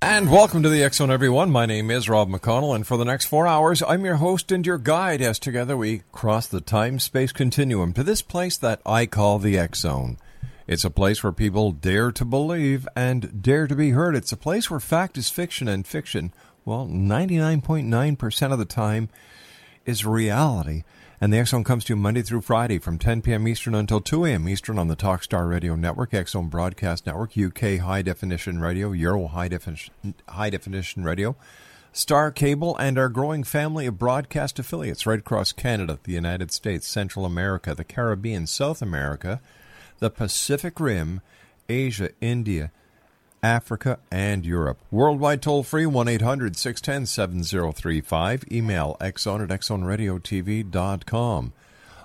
And welcome to the Zone, everyone. My name is Rob McConnell, and for the next four hours, I'm your host and your guide as together we cross the time space continuum to this place that I call the Zone. It's a place where people dare to believe and dare to be heard. It's a place where fact is fiction and fiction, well, 99.9% of the time, is reality. And the X Zone comes to you Monday through Friday from 10 p.m. Eastern until 2 a.m. Eastern on the Talkstar Radio Network, X Zone Broadcast Network, UK High Definition Radio, Euro High Definition, High Definition Radio, Star Cable, and our growing family of broadcast affiliates right across Canada, the United States, Central America, the Caribbean, South America, the Pacific Rim, Asia, India, Africa, and Europe. Worldwide toll free 1 800 610 7035. Email xzone at xzoneradiotv.com.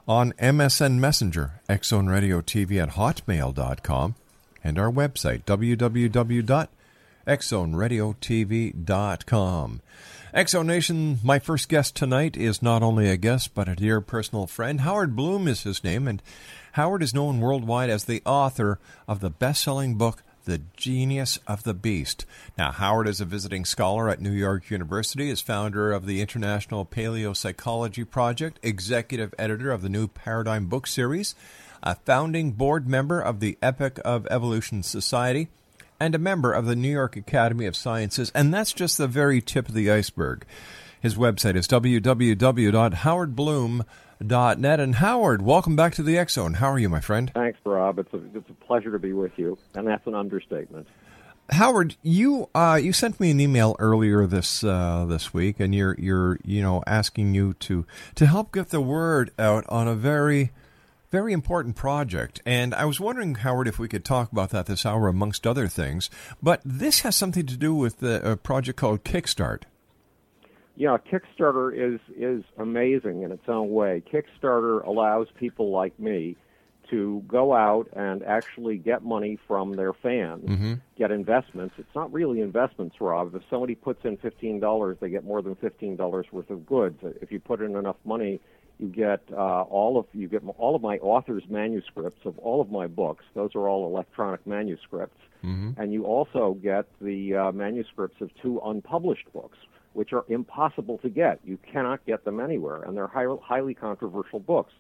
On MSN Messenger, xzoneradiotv at hotmail.com. And our website, www.xzoneradiotv.com. Exonation, my first guest tonight is not only a guest, but a dear personal friend. Howard Bloom is his name, and Howard is known worldwide as the author of the best selling book, The Genius of the Beast. Now, Howard is a visiting scholar at New York University, is founder of the International Paleopsychology Project, executive editor of the New Paradigm book series, a founding board member of the Epic of Evolution Society, and a member of the New York Academy of Sciences, and that's just the very tip of the iceberg. His website is www.howardbloom.net. And Howard, welcome back to the X Zone. How are you, my friend? Thanks, Rob. It's a, it's a pleasure to be with you, and that's an understatement. Howard, you uh, you sent me an email earlier this uh, this week, and you're you're you know asking you to to help get the word out on a very very important project. And I was wondering, Howard, if we could talk about that this hour, amongst other things. But this has something to do with the, a project called Kickstart. Yeah, Kickstarter is is amazing in its own way. Kickstarter allows people like me to go out and actually get money from their fans, Mm-hmm. get investments. It's not really investments, Rob. If somebody puts in fifteen dollars, they get more than fifteen dollars worth of goods. If you put in enough money, you get uh, all of you get all of my authors' manuscripts of all of my books. Those are all electronic manuscripts, and you also get the uh, manuscripts of two unpublished books, which are impossible to get. You cannot get them anywhere, and they're high, highly controversial books.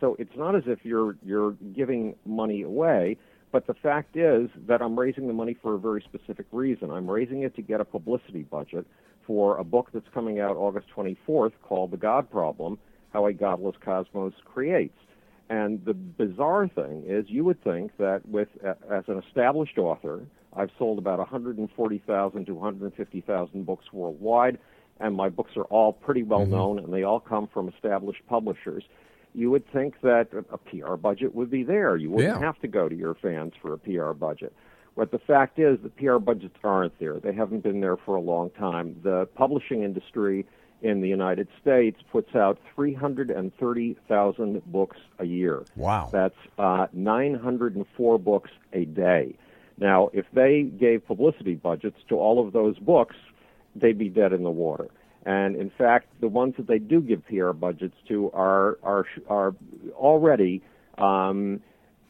So it's not as if you're you're giving money away, but the fact is that I'm raising the money for a very specific reason. I'm raising it to get a publicity budget for a book that's coming out August 24th called The God Problem: How a Godless Cosmos Creates. And the bizarre thing is, you would think that with as an established author, I've sold about 140,000 to 150,000 books worldwide, and my books are all pretty well known, and they all come from established publishers. You would think that a a PR budget would be there. You wouldn't Yeah. have to go to your fans for a PR budget. But the fact is, the PR budgets aren't there. They haven't been there for a long time. The publishing industry in the United States puts out 330,000 books a year. Wow. That's uh, 904 books a day. Now, if they gave publicity budgets to all of those books, they'd be dead in the water. And in fact, the ones that they do give PR budgets to are are are already um,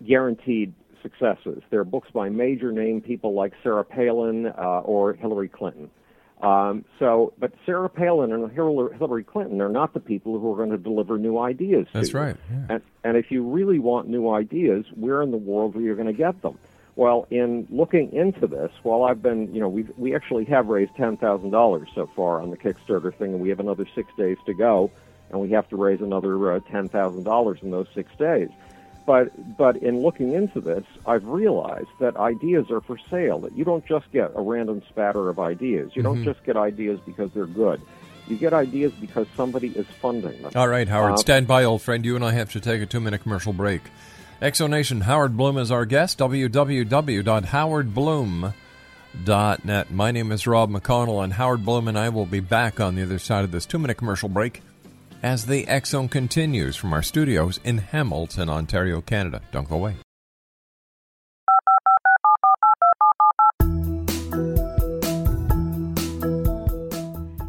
guaranteed successes. They're books by major name people like Sarah Palin uh, or Hillary Clinton. Um, so, but Sarah Palin and Hillary Clinton are not the people who are going to deliver new ideas. That's to you. right. Yeah. And, and if you really want new ideas, where in the world are you going to get them? Well, in looking into this, while I've been, you know, we we actually have raised ten thousand dollars so far on the Kickstarter thing, and we have another six days to go, and we have to raise another uh, ten thousand dollars in those six days. But but in looking into this, I've realized that ideas are for sale. That you don't just get a random spatter of ideas. You Mm-hmm. don't just get ideas because they're good. You get ideas because somebody is funding them. All right, Howard, Uh, stand by, old friend. You and I have to take a two minute commercial break. X Zone Nation, Howard Bloom is our guest. www.howardbloom.net. My name is Rob McConnell, and Howard Bloom and I will be back on the other side of this two minute commercial break as the X Zone continues from our studios in Hamilton, Ontario, Canada. Don't go away.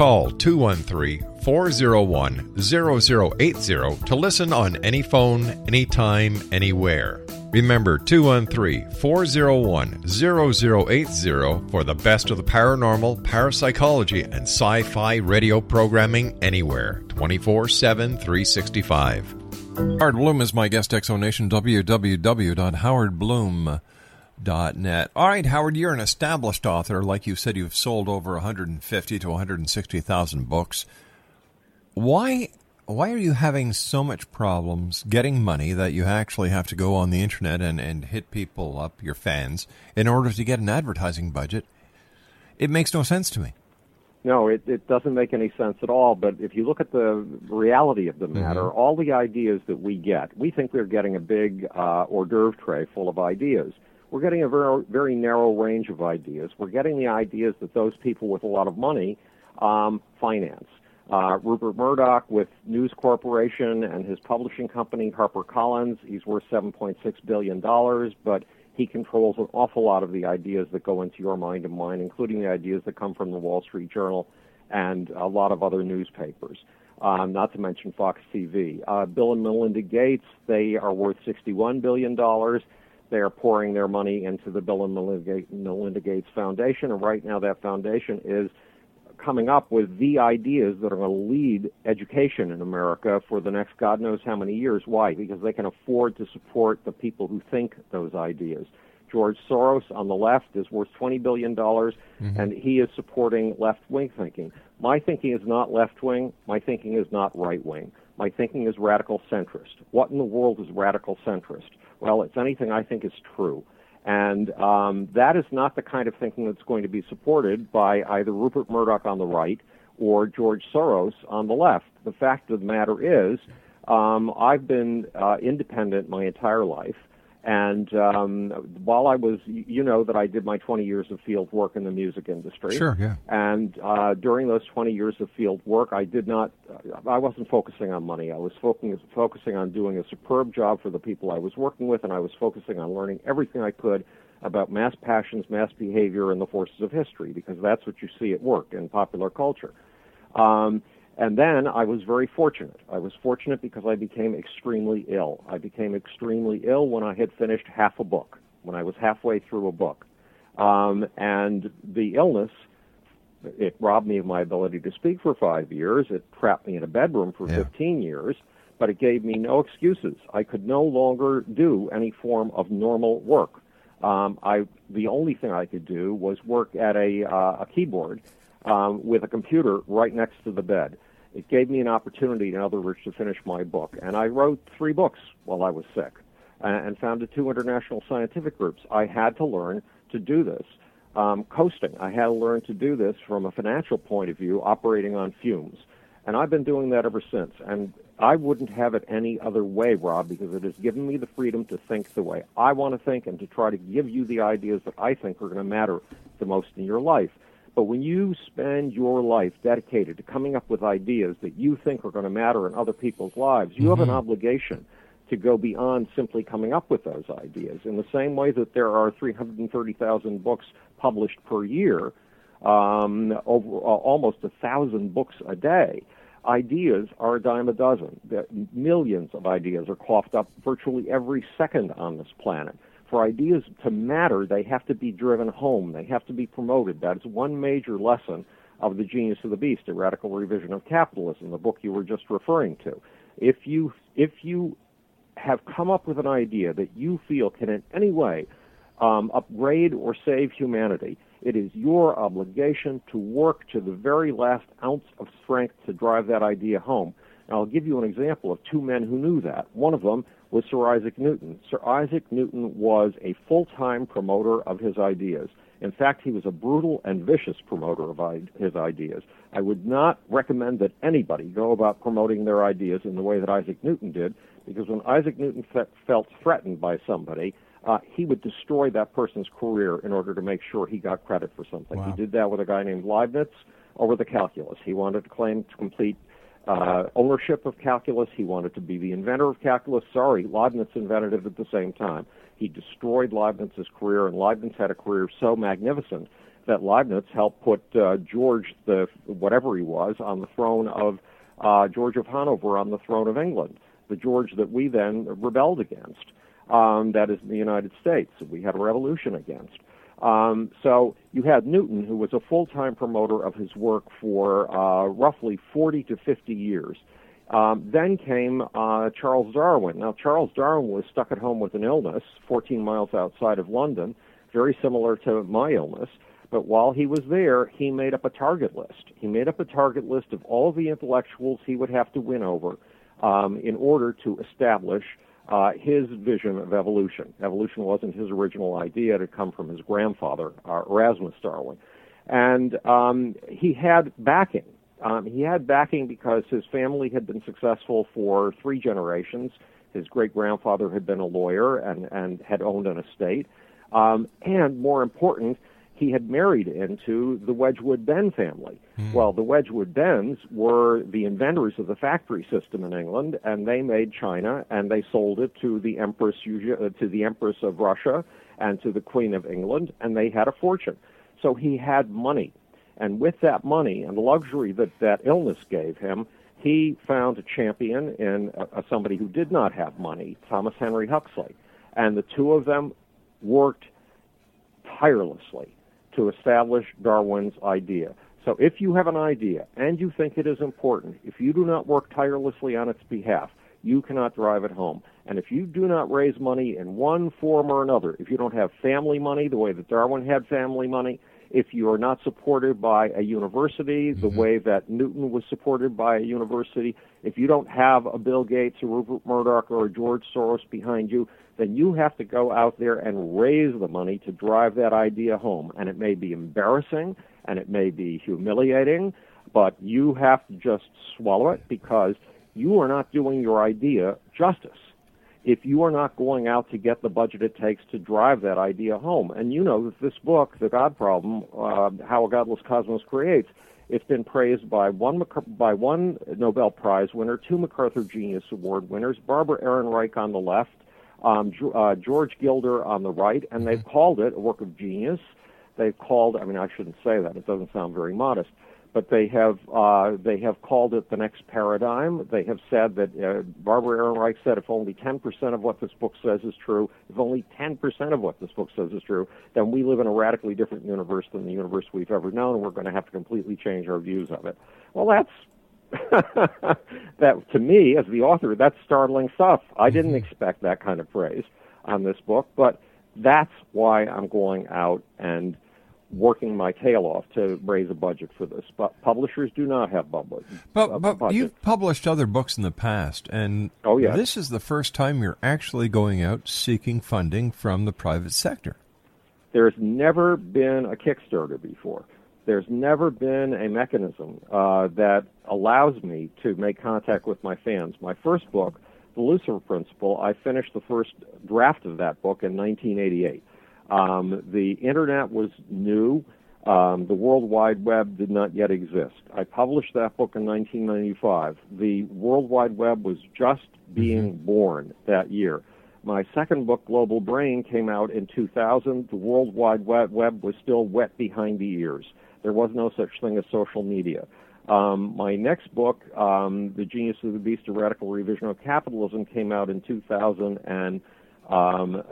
Call 213 401 0080 to listen on any phone, anytime, anywhere. Remember 213 401 0080 for the best of the paranormal, parapsychology, and sci fi radio programming anywhere 24 7 365. Howard Bloom is my guest, X Zone Nation, www.howardbloom.net. All right, Howard, you're an established author. Like you said, you've sold over 150 to 160,000 books. Why why are you having so much problems getting money that you actually have to go on the internet and, and hit people up, your fans, in order to get an advertising budget? It makes no sense to me. No, it, it doesn't make any sense at all. But if you look at the reality of the matter, all the ideas that we get, we think we're getting a big uh, hors d'oeuvre tray full of ideas. We're getting a very, very narrow range of ideas. We're getting the ideas that those people with a lot of money um, finance. Uh, Rupert Murdoch with News Corporation and his publishing company, HarperCollins, he's worth $7.6 billion, but he controls an awful lot of the ideas that go into your mind and mine, including the ideas that come from the Wall Street Journal and a lot of other newspapers, um, not to mention Fox TV. Uh, Bill and Melinda Gates, they are worth $61 billion. They are pouring their money into the Bill and Melinda, Melinda Gates Foundation, and right now that foundation is coming up with the ideas that are going to lead education in America for the next God knows how many years. Why? Because they can afford to support the people who think those ideas. George Soros on the left is worth $20 billion, mm-hmm. and he is supporting left wing thinking. My thinking is not left wing. My thinking is not right wing. My thinking is radical centrist. What in the world is radical centrist? Well, it's anything I think is true. And um, that is not the kind of thinking that's going to be supported by either Rupert Murdoch on the right or George Soros on the left. The fact of the matter is, um, I've been uh, independent my entire life. And um, while I was, you know, that I did my 20 years of field work in the music industry. Sure, yeah. And uh, during those 20 years of field work, I did not, I wasn't focusing on money. I was focusing, focusing on doing a superb job for the people I was working with, and I was focusing on learning everything I could about mass passions, mass behavior, and the forces of history, because that's what you see at work in popular culture. Um, and then I was very fortunate. I was fortunate because I became extremely ill. I became extremely ill when I had finished half a book, when I was halfway through a book. Um, and the illness, it robbed me of my ability to speak for five years. It trapped me in a bedroom for Yeah. 15 years, but it gave me no excuses. I could no longer do any form of normal work. Um, I the only thing I could do was work at a uh, a keyboard um, with a computer right next to the bed. It gave me an opportunity, in other words, to finish my book, and I wrote three books while I was sick, and, founded two international scientific groups. I had to learn to do this. um, coasting. I had to learn to do this from a financial point of view, operating on fumes. And I've been doing that ever since. And I wouldn't have it any other way, Rob, because it has given me the freedom to think the way I want to think and to try to give you the ideas that I think are going to matter the most in your life. But when you spend your life dedicated to coming up with ideas that you think are going to matter in other people's lives, you have an obligation to go beyond simply coming up with those ideas. In the same way that there are 330,000 books published per year, um, over uh, almost a thousand books a day. Ideas are a dime a dozen. Millions of ideas are coughed up virtually every second on this planet. For ideas to matter, they have to be driven home. They have to be promoted. That is one major lesson of the Genius of the Beast, a radical revision of capitalism, the book you were just referring to. If you if you have come up with an idea that you feel can in any way um, upgrade or save humanity, it is your obligation to work to the very last ounce of strength to drive that idea home. I'll give you an example of two men who knew that. One of them was Sir Isaac Newton. Sir Isaac Newton was a full time promoter of his ideas. In fact, he was a brutal and vicious promoter of his ideas. I would not recommend that anybody go about promoting their ideas in the way that Isaac Newton did, because when Isaac Newton fe- felt threatened by somebody, uh, he would destroy that person's career in order to make sure he got credit for something. Wow. He did that with a guy named Leibniz over the calculus. He wanted to claim to complete uh, ownership of calculus. He wanted to be the inventor of calculus. Sorry, Leibniz invented it at the same time. He destroyed Leibniz's career, and Leibniz had a career so magnificent that Leibniz helped put uh, George, the whatever he was, on the throne of uh, George of Hanover on the throne of England, the George that we then rebelled against. Um, that is the United States. We had a revolution against. Um, so you had Newton, who was a full-time promoter of his work for uh, roughly 40 to 50 years. Um, then came uh, Charles Darwin. Now, Charles Darwin was stuck at home with an illness 14 miles outside of London, very similar to my illness. But while he was there, he made up a target list. He made up a target list of all the intellectuals he would have to win over um, in order to establish uh, his vision of evolution. Evolution wasn't his original idea; it had come from his grandfather, uh, Erasmus Darwin, and um, he had backing. Um, he had backing because his family had been successful for three generations. His great grandfather had been a lawyer and, and had owned an estate. Um, and more important, he had married into the Wedgwood Ben family. Well, the Wedgwood Bens were the inventors of the factory system in England, and they made china and they sold it to the Empress uh, to the Empress of Russia and to the Queen of England, and they had a fortune. So he had money, and with that money and the luxury that that illness gave him, he found a champion in uh, somebody who did not have money, Thomas Henry Huxley, and the two of them worked tirelessly to establish Darwin's idea. So if you have an idea and you think it is important, if you do not work tirelessly on its behalf, you cannot drive it home. And if you do not raise money in one form or another, if you don't have family money the way that Darwin had family money, if you are not supported by a university the mm-hmm. way that Newton was supported by a university, if you don't have a Bill Gates, a Rupert Murdoch, or a George Soros behind you, then you have to go out there and raise the money to drive that idea home. And it may be embarrassing and it may be humiliating, but you have to just swallow it because you are not doing your idea justice if you are not going out to get the budget it takes to drive that idea home. And you know that this book, The God Problem, uh, How a Godless Cosmos Creates, it's been praised by one by one Nobel Prize winner, two MacArthur Genius Award winners, Barbara Ehrenreich on the left, um, uh, George Gilder on the right, and they've called it a work of genius. They've called, I mean, I shouldn't say that; it doesn't sound very modest but they have uh, they have called it the next paradigm. They have said that uh, Barbara Ehrenreich said if only 10% of what this book says is true, if only 10% of what this book says is true, then we live in a radically different universe than the universe we've ever known, and we're going to have to completely change our views of it. Well, that's that to me as the author, that's startling stuff. I didn't expect that kind of praise on this book, but that's why I'm going out and working my tail off to raise a budget for this. But publishers do not have budget. But, uh, but budget. you've published other books in the past, and Oh, yes. this is the first time you're actually going out seeking funding from the private sector. There's never been a Kickstarter before. There's never been a mechanism uh, that allows me to make contact with my fans. My first book, The Lucifer Principle, I finished the first draft of that book in 1988. Um, the internet was new. Um, the World Wide Web did not yet exist. I published that book in 1995. The World Wide Web was just being mm-hmm. born that year. My second book, Global Brain, came out in 2000. The World Wide Web was still wet behind the ears. There was no such thing as social media. Um, my next book, um, The Genius of the Beast, A Radical Revision of Capitalism, came out in 2009 um,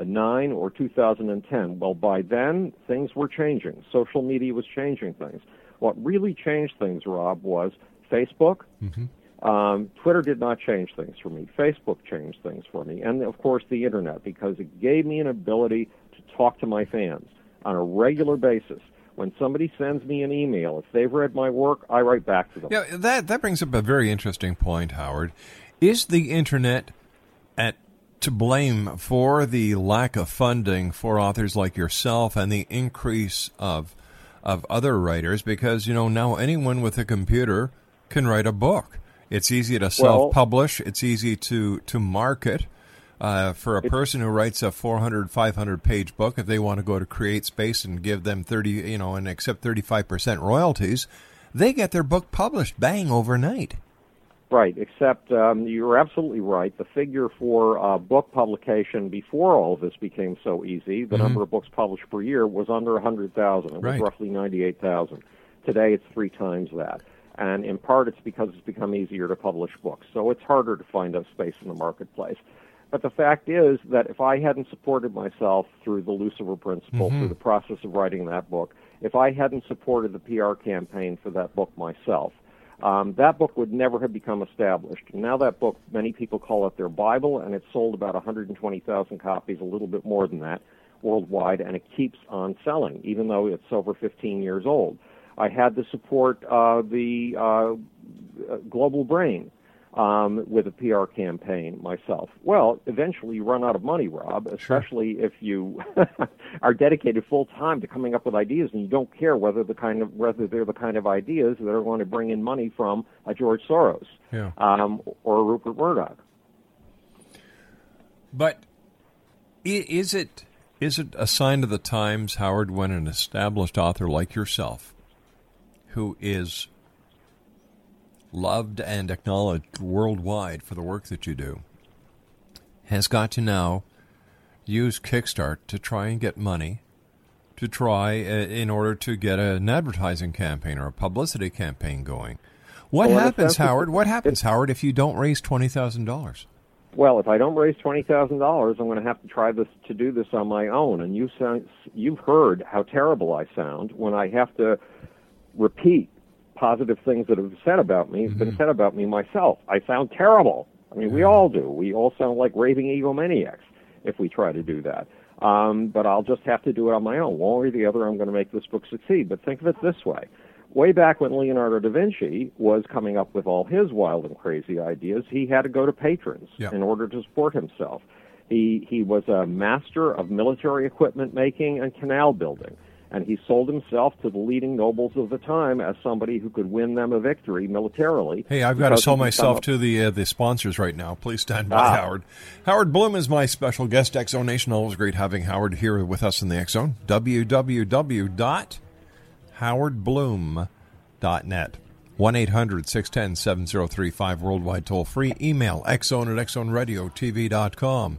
or 2010. Well, by then, things were changing. Social media was changing things. What really changed things, Rob, was Facebook. Mm-hmm. Um, Twitter did not change things for me. Facebook changed things for me. And, of course, the Internet, because it gave me an ability to talk to my fans on a regular basis when somebody sends me an email, if they've read my work, I write back to them. Yeah, that that brings up a very interesting point, Howard. Is the internet at to blame for the lack of funding for authors like yourself and the increase of of other writers because you know now anyone with a computer can write a book. It's easy to self-publish. Well, it's easy to to market. Uh, for a person who writes a 400, 500 page book, if they want to go to CreateSpace and give them 30, you know, and accept 35% royalties, they get their book published bang overnight. Right, except um, you're absolutely right. The figure for uh, book publication before all of this became so easy, the mm-hmm. number of books published per year was under 100,000. It was roughly 98,000. Today it's three times that. And in part it's because it's become easier to publish books. So it's harder to find a space in the marketplace. But the fact is that if I hadn't supported myself through the Lucifer Principle, mm-hmm. through the process of writing that book, if I hadn't supported the PR campaign for that book myself, um, that book would never have become established. Now that book, many people call it their Bible, and it's sold about 120,000 copies, a little bit more than that, worldwide, and it keeps on selling, even though it's over 15 years old. I had to support uh, the uh, Global Brain um, with a PR campaign myself. Well, eventually you run out of money, Rob, especially sure. if you are dedicated full time to coming up with ideas and you don't care whether the kind of whether they're the kind of ideas that are going to bring in money from a George Soros yeah. um, or a Rupert Murdoch. But is it is it a sign of the times, Howard, when an established author like yourself, who is loved and acknowledged worldwide for the work that you do, has got to now use Kickstart to try and get money to try uh, in order to get an advertising campaign or a publicity campaign going. What well, happens, Howard? What happens, Howard, if you don't raise twenty thousand dollars? Well, if I don't raise twenty thousand dollars, I'm going to have to try this to do this on my own. And you sound, you've heard how terrible I sound when I have to repeat positive things that have been said about me have mm-hmm. been said about me myself. I sound terrible. I mean, we all do. We all sound like raving egomaniacs if we try to do that. Um, but I'll just have to do it on my own. One way or the other, I'm going to make this book succeed. But think of it this way. Way back when Leonardo da Vinci was coming up with all his wild and crazy ideas, he had to go to patrons yep. in order to support himself. He, he was a master of military equipment making and canal building and he sold himself to the leading nobles of the time as somebody who could win them a victory militarily. Hey, I've got to sell myself to the uh, the sponsors right now. Please stand by, ah. Howard. Howard Bloom is my special guest. Zone Nation, always great having Howard here with us in the Zone. www.howardbloom.net. 1 800 610 7035 worldwide toll free. Email xzone at xzoneradiotv.com.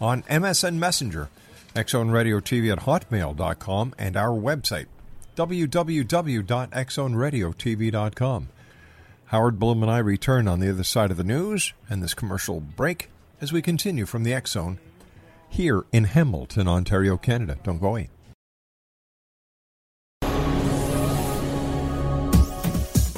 On MSN Messenger XZoneRadioTV at hotmail.com, and our website, www.xzoneradiotv.com. Howard Bloom and I return on the other side of the news and this commercial break as we continue from the Zone here in Hamilton, Ontario, Canada. Don't go away.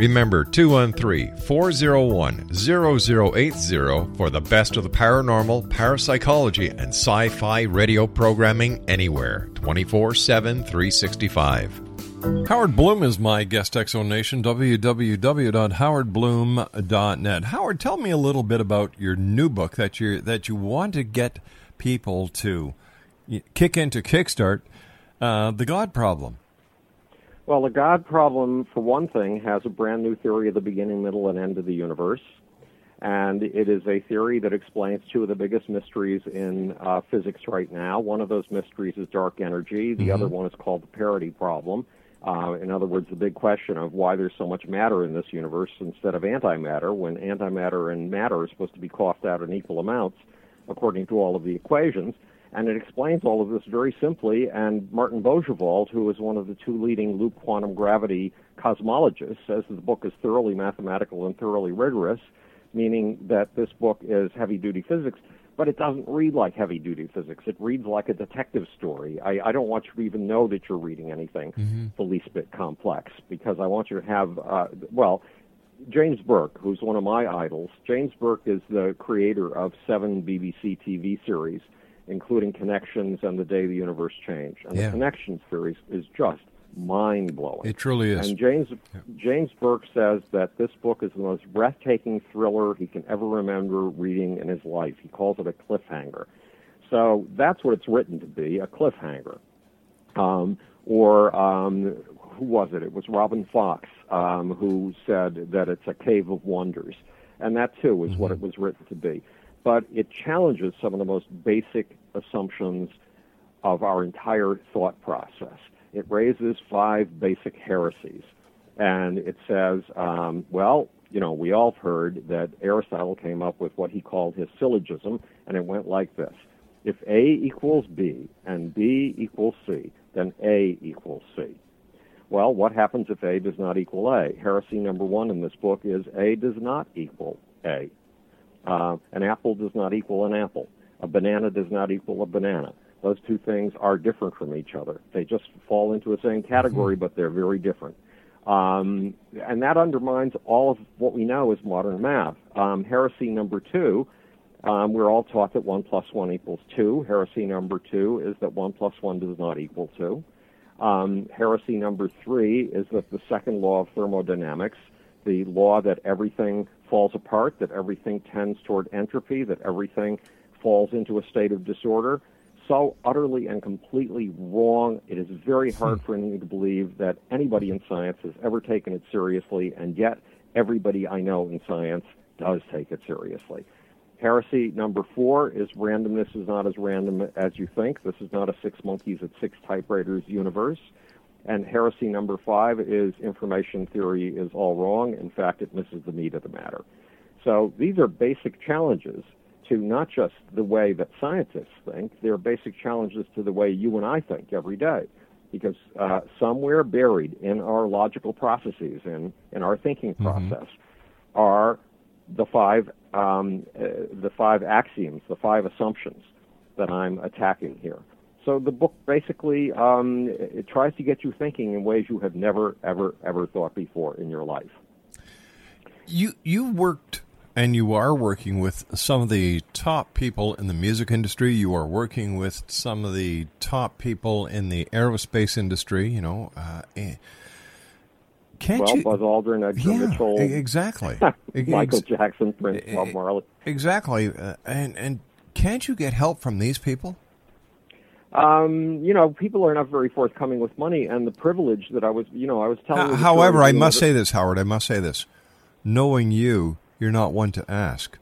Remember 213 401 0080 for the best of the paranormal, parapsychology, and sci fi radio programming anywhere 24 7 365. Howard Bloom is my guest, X Zone Nation, www.howardbloom.net. Howard, tell me a little bit about your new book that you that you want to get people to kick into Kickstart, uh, The God Problem. Well, the God problem, for one thing, has a brand new theory of the beginning, middle, and end of the universe. And it is a theory that explains two of the biggest mysteries in uh, physics right now. One of those mysteries is dark energy. The mm-hmm. other one is called the parity problem. Uh, in other words, the big question of why there's so much matter in this universe instead of antimatter, when antimatter and matter are supposed to be coughed out in equal amounts, according to all of the equations. And it explains all of this very simply. And Martin Bojowald, who is one of the two leading loop quantum gravity cosmologists, says that the book is thoroughly mathematical and thoroughly rigorous, meaning that this book is heavy duty physics but it doesn't read like heavy duty physics. It reads like a detective story. I, I don't want you to even know that you're reading anything mm-hmm. the least bit complex because I want you to have, uh, well, James Burke, who's one of my idols, James Burke is the creator of seven BBC TV series, including Connections and The Day the Universe Changed. And yeah. the Connections theory is just mind blowing. It truly is. And James yeah. James Burke says that this book is the most breathtaking thriller he can ever remember reading in his life. He calls it a cliffhanger. So that's what it's written to be, a cliffhanger. Um, or um, who was it? It was Robin Fox um, who said that it's a cave of wonders, and that too is mm-hmm. what it was written to be. But it challenges some of the most basic assumptions of our entire thought process it raises five basic heresies. And it says, um, well, you know, we all heard that Aristotle came up with what he called his syllogism, and it went like this. If A equals B and B equals C, then A equals C. Well, what happens if A does not equal A? Heresy number one in this book is A does not equal A. Uh, an apple does not equal an apple. A banana does not equal a banana. Those two things are different from each other. They just fall into the same category, mm-hmm. but they're very different. Um, and that undermines all of what we know as modern math. Um, heresy number two, um, we're all taught that 1 plus 1 equals 2. Heresy number two is that 1 plus 1 does not equal 2. Um, heresy number three is that the second law of thermodynamics, the law that everything falls apart, that everything tends toward entropy, that everything falls into a state of disorder, so utterly and completely wrong. It is very hard hmm. for me to believe that anybody in science has ever taken it seriously, and yet everybody I know in science does take it seriously. Heresy number four is randomness is not as random as you think. This is not a six monkeys at six typewriters universe. And heresy number five is information theory is all wrong. In fact, it misses the meat of the matter. So these are basic challenges to not just the way that scientists think, they're basic challenges to the way you and I think every day. Because uh, somewhere buried in our logical processes, in, in our thinking mm-hmm. process, mm-hmm. are the five, um, uh, the five axioms, the five assumptions that I'm attacking here. So the book basically um, it tries to get you thinking in ways you have never, ever, ever thought before in your life. You you worked and you are working with some of the top people in the music industry. You are working with some of the top people in the aerospace industry. You know, uh, eh. Can't well, you? Buzz Aldrin, Edgar yeah, Mitchell, exactly. Michael ex- Jackson, Prince, Bob Marley. Exactly. Uh, and and can't you get help from these people? Um, you know, people are not very forthcoming with money, and the privilege that I was, you know, I was telling. the However, story I must say this, Howard. I must say this. Knowing you, you're not one to ask.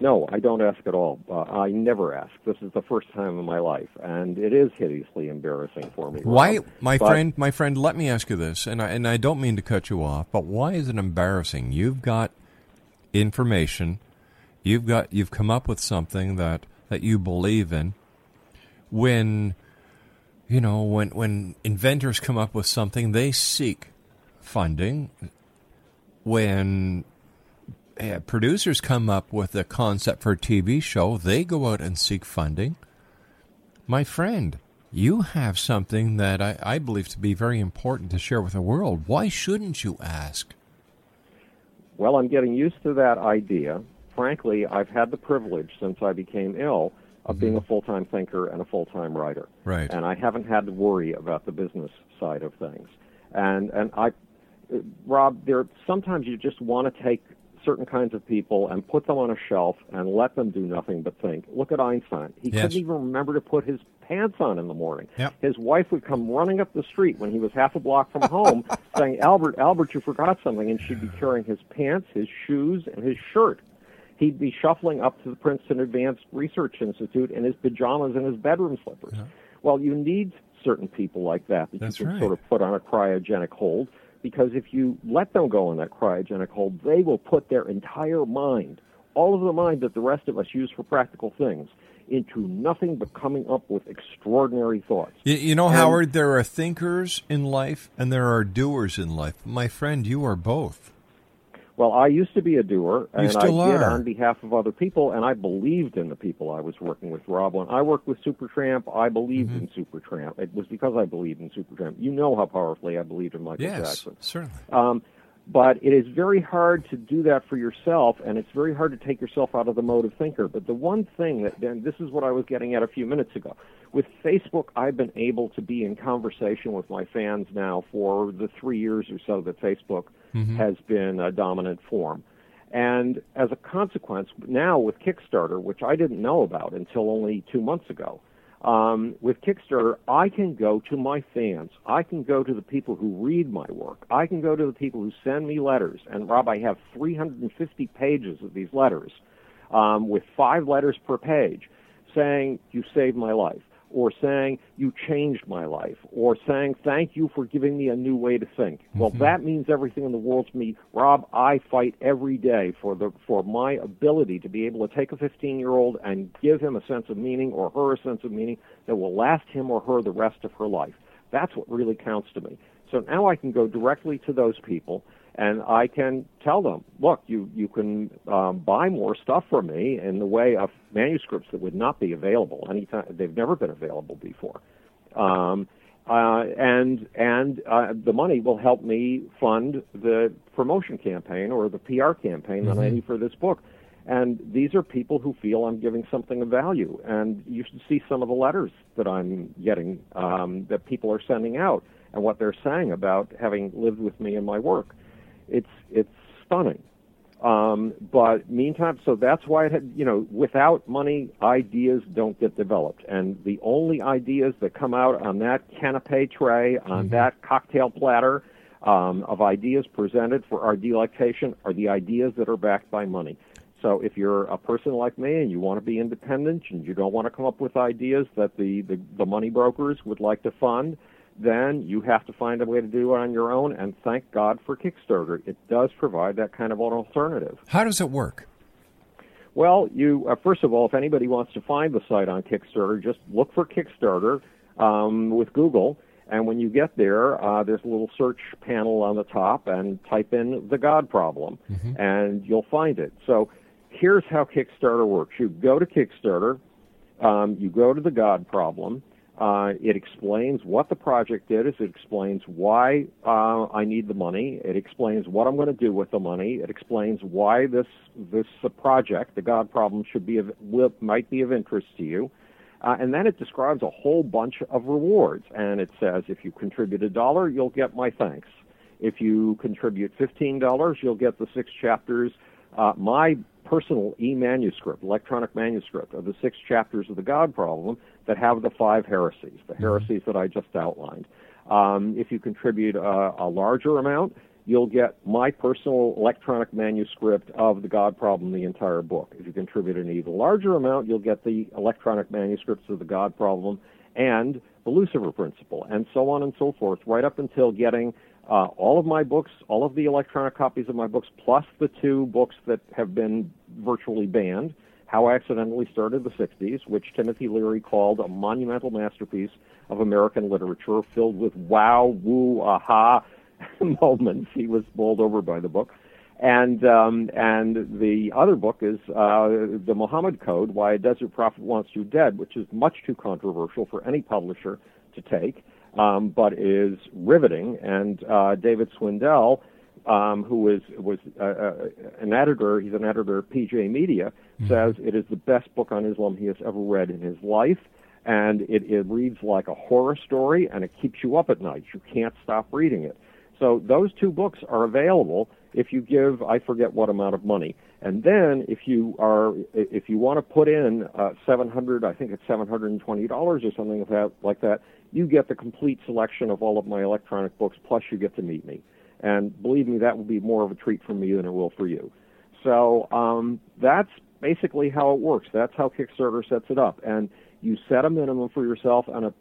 No, I don't ask at all. Uh, I never ask. This is the first time in my life, and it is hideously embarrassing for me. Why, Rob. my But- friend, my friend, let me ask you this, and I, and I don't mean to cut you off, but why is it embarrassing? You've got information, you've got, you've come up with something that that you believe in. When, you know, when when inventors come up with something, they seek funding. When producers come up with a concept for a TV show, they go out and seek funding. My friend, you have something that I, I believe to be very important to share with the world. Why shouldn't you ask? Well, I'm getting used to that idea. Frankly, I've had the privilege since I became ill of being a full-time thinker and a full-time writer. Right. And I haven't had to worry about the business side of things. And and I, Rob, there sometimes you just want to take certain kinds of people and put them on a shelf and let them do nothing but think. Look at Einstein. He Yes. couldn't even remember to put his pants on in the morning. Yep. His wife would come running up the street when he was half a block from home saying, Albert, Albert, you forgot something. And she'd be carrying his pants, his shoes, and his shirt. He'd be shuffling up to the Princeton Advanced Research Institute in his pajamas and his bedroom slippers. Well, you need certain people like that that That's you can right. sort of put on a cryogenic hold because if you let them go in that cryogenic hold, they will put their entire mind, all of the mind that the rest of us use for practical things, into nothing but coming up with extraordinary thoughts. You, you know, And- Howard, there are thinkers in life and there are doers in life. My friend, you are both. Well, I used to be a doer, and I did on behalf of other people, and I believed in the people I was working with. Rob, when I worked with Supertramp, I believed Mm-hmm. in Supertramp. It was because I believed in Supertramp. You know how powerfully I believed in Michael Yes, Jackson. certainly. Um, but it is very hard to do that for yourself, and it's very hard to take yourself out of the mode of thinker. But the one thing that, and this is what I was getting at a few minutes ago. With Facebook, I've been able to be in conversation with my fans now for the three years or so that Facebook mm-hmm. has been a dominant form. And as a consequence, now with Kickstarter, which I didn't know about until only two months ago, um, with Kickstarter, I can go to my fans. I can go to the people who read my work. I can go to the people who send me letters. And Rob, I have 350 pages of these letters, um, with five letters per page, saying you saved my life, or saying you changed my life, or saying thank you for giving me a new way to think. Mm-hmm. Well, that means everything in the world to me. Rob, I fight every day for the for my ability to be able to take a 15-year-old and give him a sense of meaning or her a sense of meaning that will last him or her the rest of her life. That's what really counts to me. So now I can go directly to those people and I can tell them, look, you you can um, buy more stuff from me in the way of manuscripts that would not be available anytime. They've never been available before, um, uh, and and uh, the money will help me fund the promotion campaign or the PR campaign that I need for this book. And these are people who feel I'm giving something of value. And you should see some of the letters that I'm getting um, that people are sending out and what they're saying about having lived with me in my work. It's it's stunning. Um, but meantime, so that's why it had, you know, without money, ideas don't get developed. And the only ideas that come out on that canapé tray, on that cocktail platter um, of ideas presented for our delectation are the ideas that are backed by money. So if you're a person like me and you want to be independent and you don't want to come up with ideas that the, the, the money brokers would like to fund, then you have to find a way to do it on your own. And thank God for Kickstarter. It does provide that kind of an alternative. How does it work? Well, you uh, first of all, if anybody wants to find the site on Kickstarter, just look for Kickstarter um, with Google, and when you get there, uh, there's a little search panel on the top, and type in the God problem, and you'll find it. So here's how Kickstarter works: you go to Kickstarter, um, you go to the God problem. Uh, it explains what the project is. It explains why uh, I need the money. It explains what I'm going to do with the money. It explains why this this uh, project, the God problem, should be of, will, might be of interest to you. Uh, and then it describes a whole bunch of rewards. And it says if you contribute a dollar, you'll get my thanks. If you contribute fifteen dollars, you'll get the six chapters. Uh, my personal e-manuscript, electronic manuscript of the six chapters of the God problem that have the five heresies, the heresies that I just outlined. Um, if you contribute a, a larger amount, you'll get my personal electronic manuscript of the God problem, the entire book. If you contribute an even larger amount, you'll get the electronic manuscripts of the God problem and the Lucifer principle, and so on and so forth, right up until getting uh, all of my books, all of the electronic copies of my books, plus the two books that have been virtually banned. How I Accidentally Started the 60s, which Timothy Leary called a monumental masterpiece of American literature filled with wow, woo, aha moments. He was bowled over by the book. And um, and the other book is uh, the Muhammad Code: Why a Desert Prophet Wants You Dead, which is much too controversial for any publisher to take, um, but is riveting. And uh, David Swindle, um, who is was uh, uh, an editor, he's an editor at PJ Media, mm-hmm. says it is the best book on Islam he has ever read in his life. And it, it reads like a horror story, and it keeps you up at night. You can't stop reading it. So those two books are available if you give I forget what amount of money. And then if you are if you want to put in uh, 700 I think it's 720 dollars or something like that like that, you get the complete selection of all of my electronic books plus you get to meet me. And believe me that will be more of a treat for me than it will for you. So um, that's basically how it works. That's how Kickstarter sets it up. And you set a minimum for yourself on a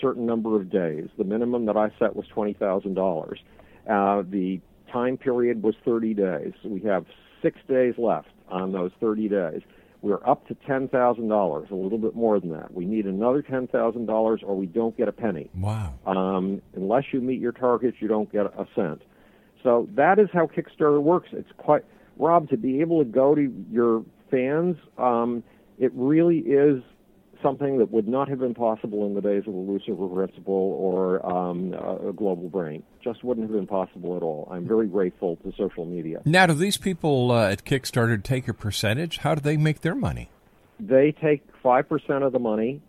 certain number of days. The minimum that I set was twenty thousand uh, dollars. The time period was 30 days. We have six days left on those 30 days. We're up to $10,000, a little bit more than that. We need another $10,000 or we don't get a penny. Wow. Um, unless you meet your targets, you don't get a cent. So that is how Kickstarter works. It's quite, Rob, to be able to go to your fans, um, it really is something that would not have been possible in the days of the Lucifer Principle or um, a global brain. Just wouldn't have been possible at all. I'm very grateful to social media. Now, do these people uh, at Kickstarter take a percentage? How do they make their money? They take 5% of the money,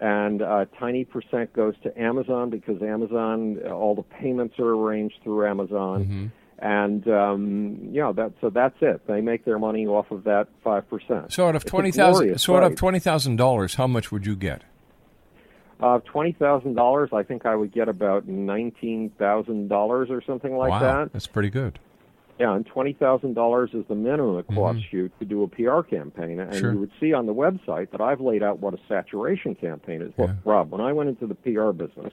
and a tiny percent goes to Amazon because Amazon, all the payments are arranged through Amazon. Mm-hmm and um, you know that so that's it. They make their money off of that five percent. So out of twenty thousand, so out of twenty thousand dollars, how much would you get? Uh, twenty thousand dollars, I think I would get about nineteen thousand dollars or something like wow, that. That's pretty good. Yeah, and twenty thousand dollars is the minimum it costs mm-hmm. you to do a PR campaign. And sure. you would see on the website that I've laid out what a saturation campaign is. Well, Rob, when I went into the PR business,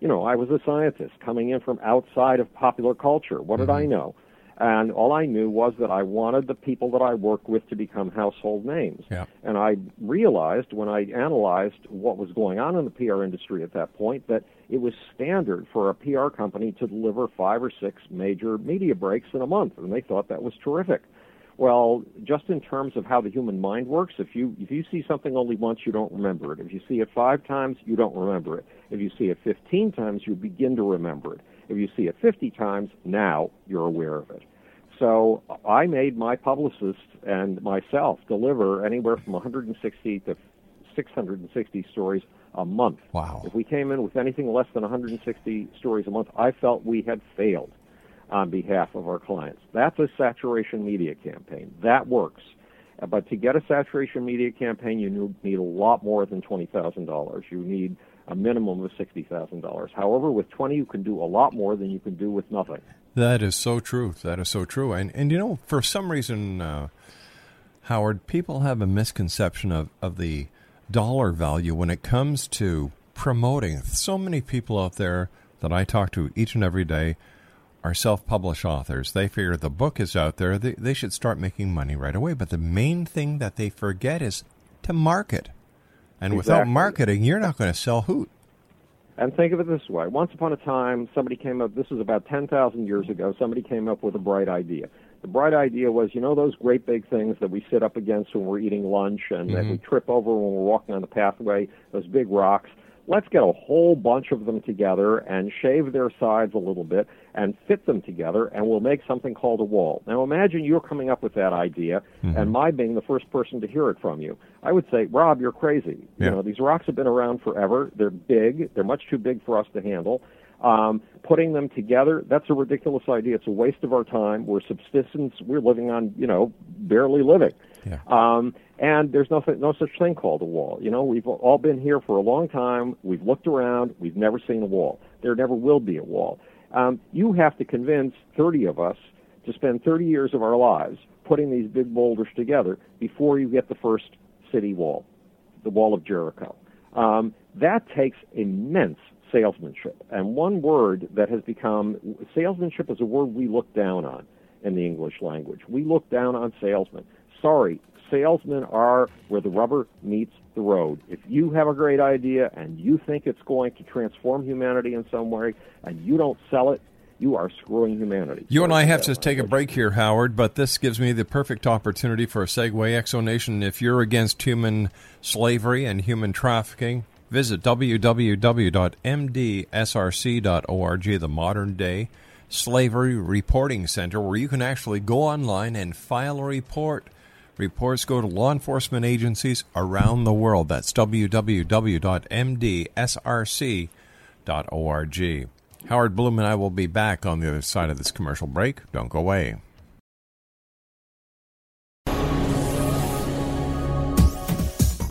you know, I was a scientist coming in from outside of popular culture. What did mm-hmm. I know? And all I knew was that I wanted the people that I worked with to become household names. Yeah. And I realized when I analyzed what was going on in the PR industry at that point that it was standard for a PR company to deliver five or six major media breaks in a month. And they thought that was terrific. Well, just in terms of how the human mind works, if you if you see something only once, you don't remember it. If you see it five times, you don't remember it. If you see it 15 times, you begin to remember it. If you see it 50 times, now you're aware of it. So I made my publicists and myself deliver anywhere from 160 to 660 stories a month. Wow. If we came in with anything less than 160 stories a month, I felt we had failed on behalf of our clients. That's a saturation media campaign. That works. But to get a saturation media campaign, you need a lot more than $20,000. You need a minimum of $60,000. However, with 20, you can do a lot more than you can do with nothing. That is so true. That is so true. And, and you know, for some reason, uh, Howard, people have a misconception of, of the dollar value when it comes to promoting. So many people out there that I talk to each and every day are self-published authors. They figure the book is out there, they, they should start making money right away. But the main thing that they forget is to market. And exactly. without marketing, you're not going to sell hoot. And think of it this way. Once upon a time, somebody came up, this was about 10,000 years ago, somebody came up with a bright idea. The bright idea was, you know those great big things that we sit up against when we're eating lunch and mm-hmm. that we trip over when we're walking on the pathway, those big rocks? Let's get a whole bunch of them together and shave their sides a little bit and fit them together and we'll make something called a wall. Now imagine you're coming up with that idea mm-hmm. and my being the first person to hear it from you. I would say, Rob, you're crazy. Yeah. You know, these rocks have been around forever. They're big. They're much too big for us to handle. Um, putting them together, that's a ridiculous idea. It's a waste of our time. We're subsistence. We're living on, you know, barely living. Yeah. Um, and there's no, no such thing called a wall. You know, we've all been here for a long time. We've looked around. We've never seen a wall. There never will be a wall. Um, you have to convince 30 of us to spend 30 years of our lives putting these big boulders together before you get the first city wall, the wall of Jericho. Um, that takes immense salesmanship. And one word that has become salesmanship is a word we look down on in the English language. We look down on salesmen. Sorry, salesmen are where the rubber meets the road. If you have a great idea and you think it's going to transform humanity in some way and you don't sell it, you are screwing humanity. You and I have to take a break here, Howard, but this gives me the perfect opportunity for a segue. X Zone Nation, if you're against human slavery and human trafficking, visit www.mdsrc.org, the modern day slavery reporting center, where you can actually go online and file a report. Reports go to law enforcement agencies around the world. That's www.mdsrc.org. Howard Bloom and I will be back on the other side of this commercial break. Don't go away.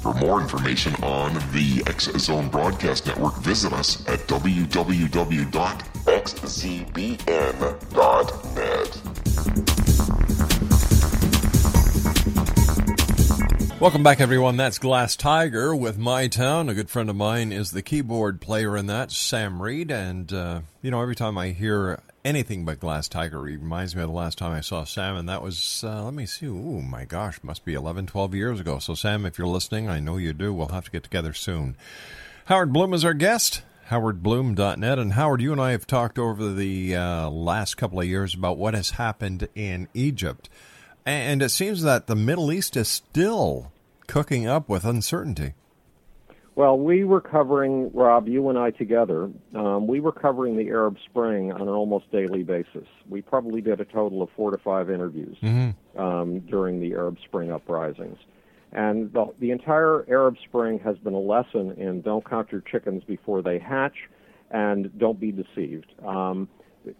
For more information on the X Zone Broadcast Network, visit us at www.xzbn.net. Welcome back, everyone. That's Glass Tiger with My Town. A good friend of mine is the keyboard player in that, Sam Reid. And, uh, you know, every time I hear anything but Glass Tiger, reminds me of the last time I saw Sam, and that was, uh, let me see, oh my gosh, must be 11, 12 years ago. So, Sam, if you're listening, I know you do, we'll have to get together soon. Howard Bloom is our guest howardbloom.net. And Howard, you and I have talked over the uh, last couple of years about what has happened in Egypt. And it seems that the Middle East is still cooking up with uncertainty. Well, we were covering, Rob, you and I together, um, we were covering the Arab Spring on an almost daily basis. We probably did a total of four to five interviews mm-hmm. um, during the Arab Spring uprisings. And the, the entire Arab Spring has been a lesson in don't count your chickens before they hatch and don't be deceived. Um,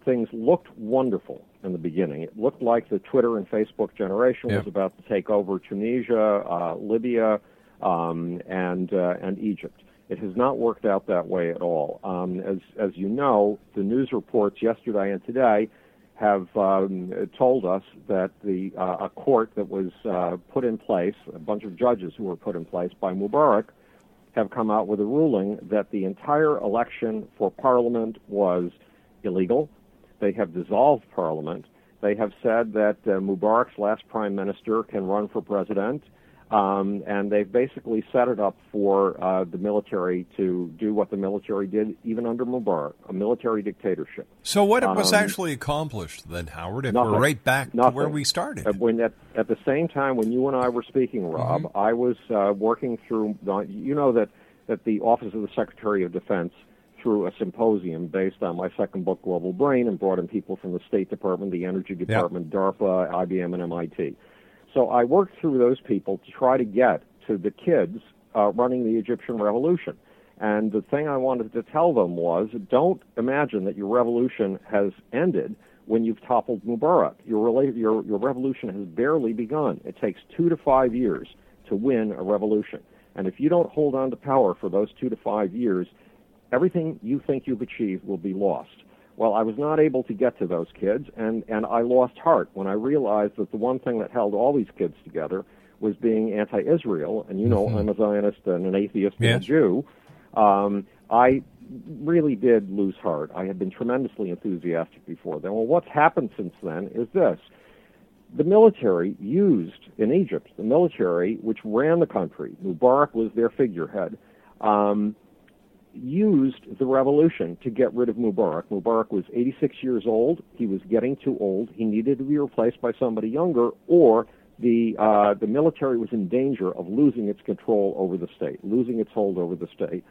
things looked wonderful in the beginning. It looked like the Twitter and Facebook generation Yep. was about to take over Tunisia, uh, Libya, um, and uh, and Egypt. It has not worked out that way at all. Um, as as you know, the news reports yesterday and today have um, told us that the uh, a court that was uh, put in place, a bunch of judges who were put in place by Mubarak, have come out with a ruling that the entire election for parliament was illegal. They have dissolved parliament. They have said that uh, Mubarak's last prime minister can run for president. Um, and they've basically set it up for uh, the military to do what the military did even under Mubarak, a military dictatorship. So, what was Um, actually accomplished then, Howard, if Nothing. we're right back to where we started? Uh, When at, at the same time when you and I were speaking, Rob, Mm-hmm. I was uh, working through. The, you know that that the Office of the Secretary of Defense through a symposium based on my second book, Global Brain, and brought in people from the State Department, the Energy Department, DARPA, IBM, and MIT. So I worked through those people to try to get to the kids uh, running the Egyptian revolution. And the thing I wanted to tell them was don't imagine that your revolution has ended when you've toppled Mubarak. Your, rela- your, your revolution has barely begun. It takes two to five years to win a revolution. And if you don't hold on to power for those two to five years, everything you think you've achieved will be lost. Well, I was not able to get to those kids, and, and I lost heart when I realized that the one thing that held all these kids together was being anti Israel. And you know, I'm a Zionist and an atheist and a Jew. Um, I really did lose heart. I had been tremendously enthusiastic before then. Well, what's happened since then is this the military used in Egypt, the military which ran the country, Mubarak was their figurehead, um, used the revolution to get rid of Mubarak. Mubarak was 86 years old. He was getting too old. He needed to be replaced by somebody younger, or the uh, the military was in danger of losing its control over the state, losing its hold over the state.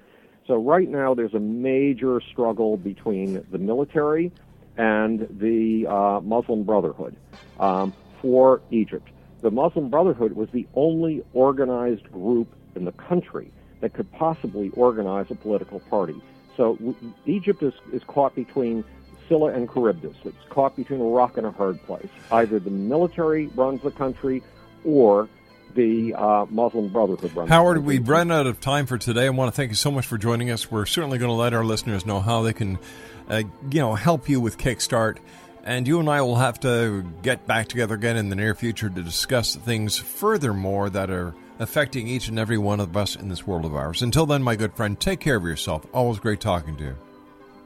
So right now, there's a major struggle between the military and the uh, Muslim Brotherhood um, for Egypt. The Muslim Brotherhood was the only organized group in the country that could possibly organize a political party. So w- Egypt is, is caught between Scylla and Charybdis. It's caught between a rock and a hard place. Either the military runs the country or the uh, Muslim Brotherhood runs Howard, we've run out of time for today. I want to thank you so much for joining us. We're certainly going to let our listeners know how they can, uh, you know, help you with Kickstart. And you and I will have to get back together again in the near future to discuss things furthermore that are affecting each and every one of us in this world of ours. Until then, my good friend, take care of yourself. Always great talking to you.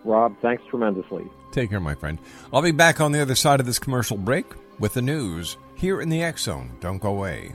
Rob, thanks tremendously. Take care, my friend. I'll be back on the other side of this commercial break with the news here in the X Zone. Don't go away.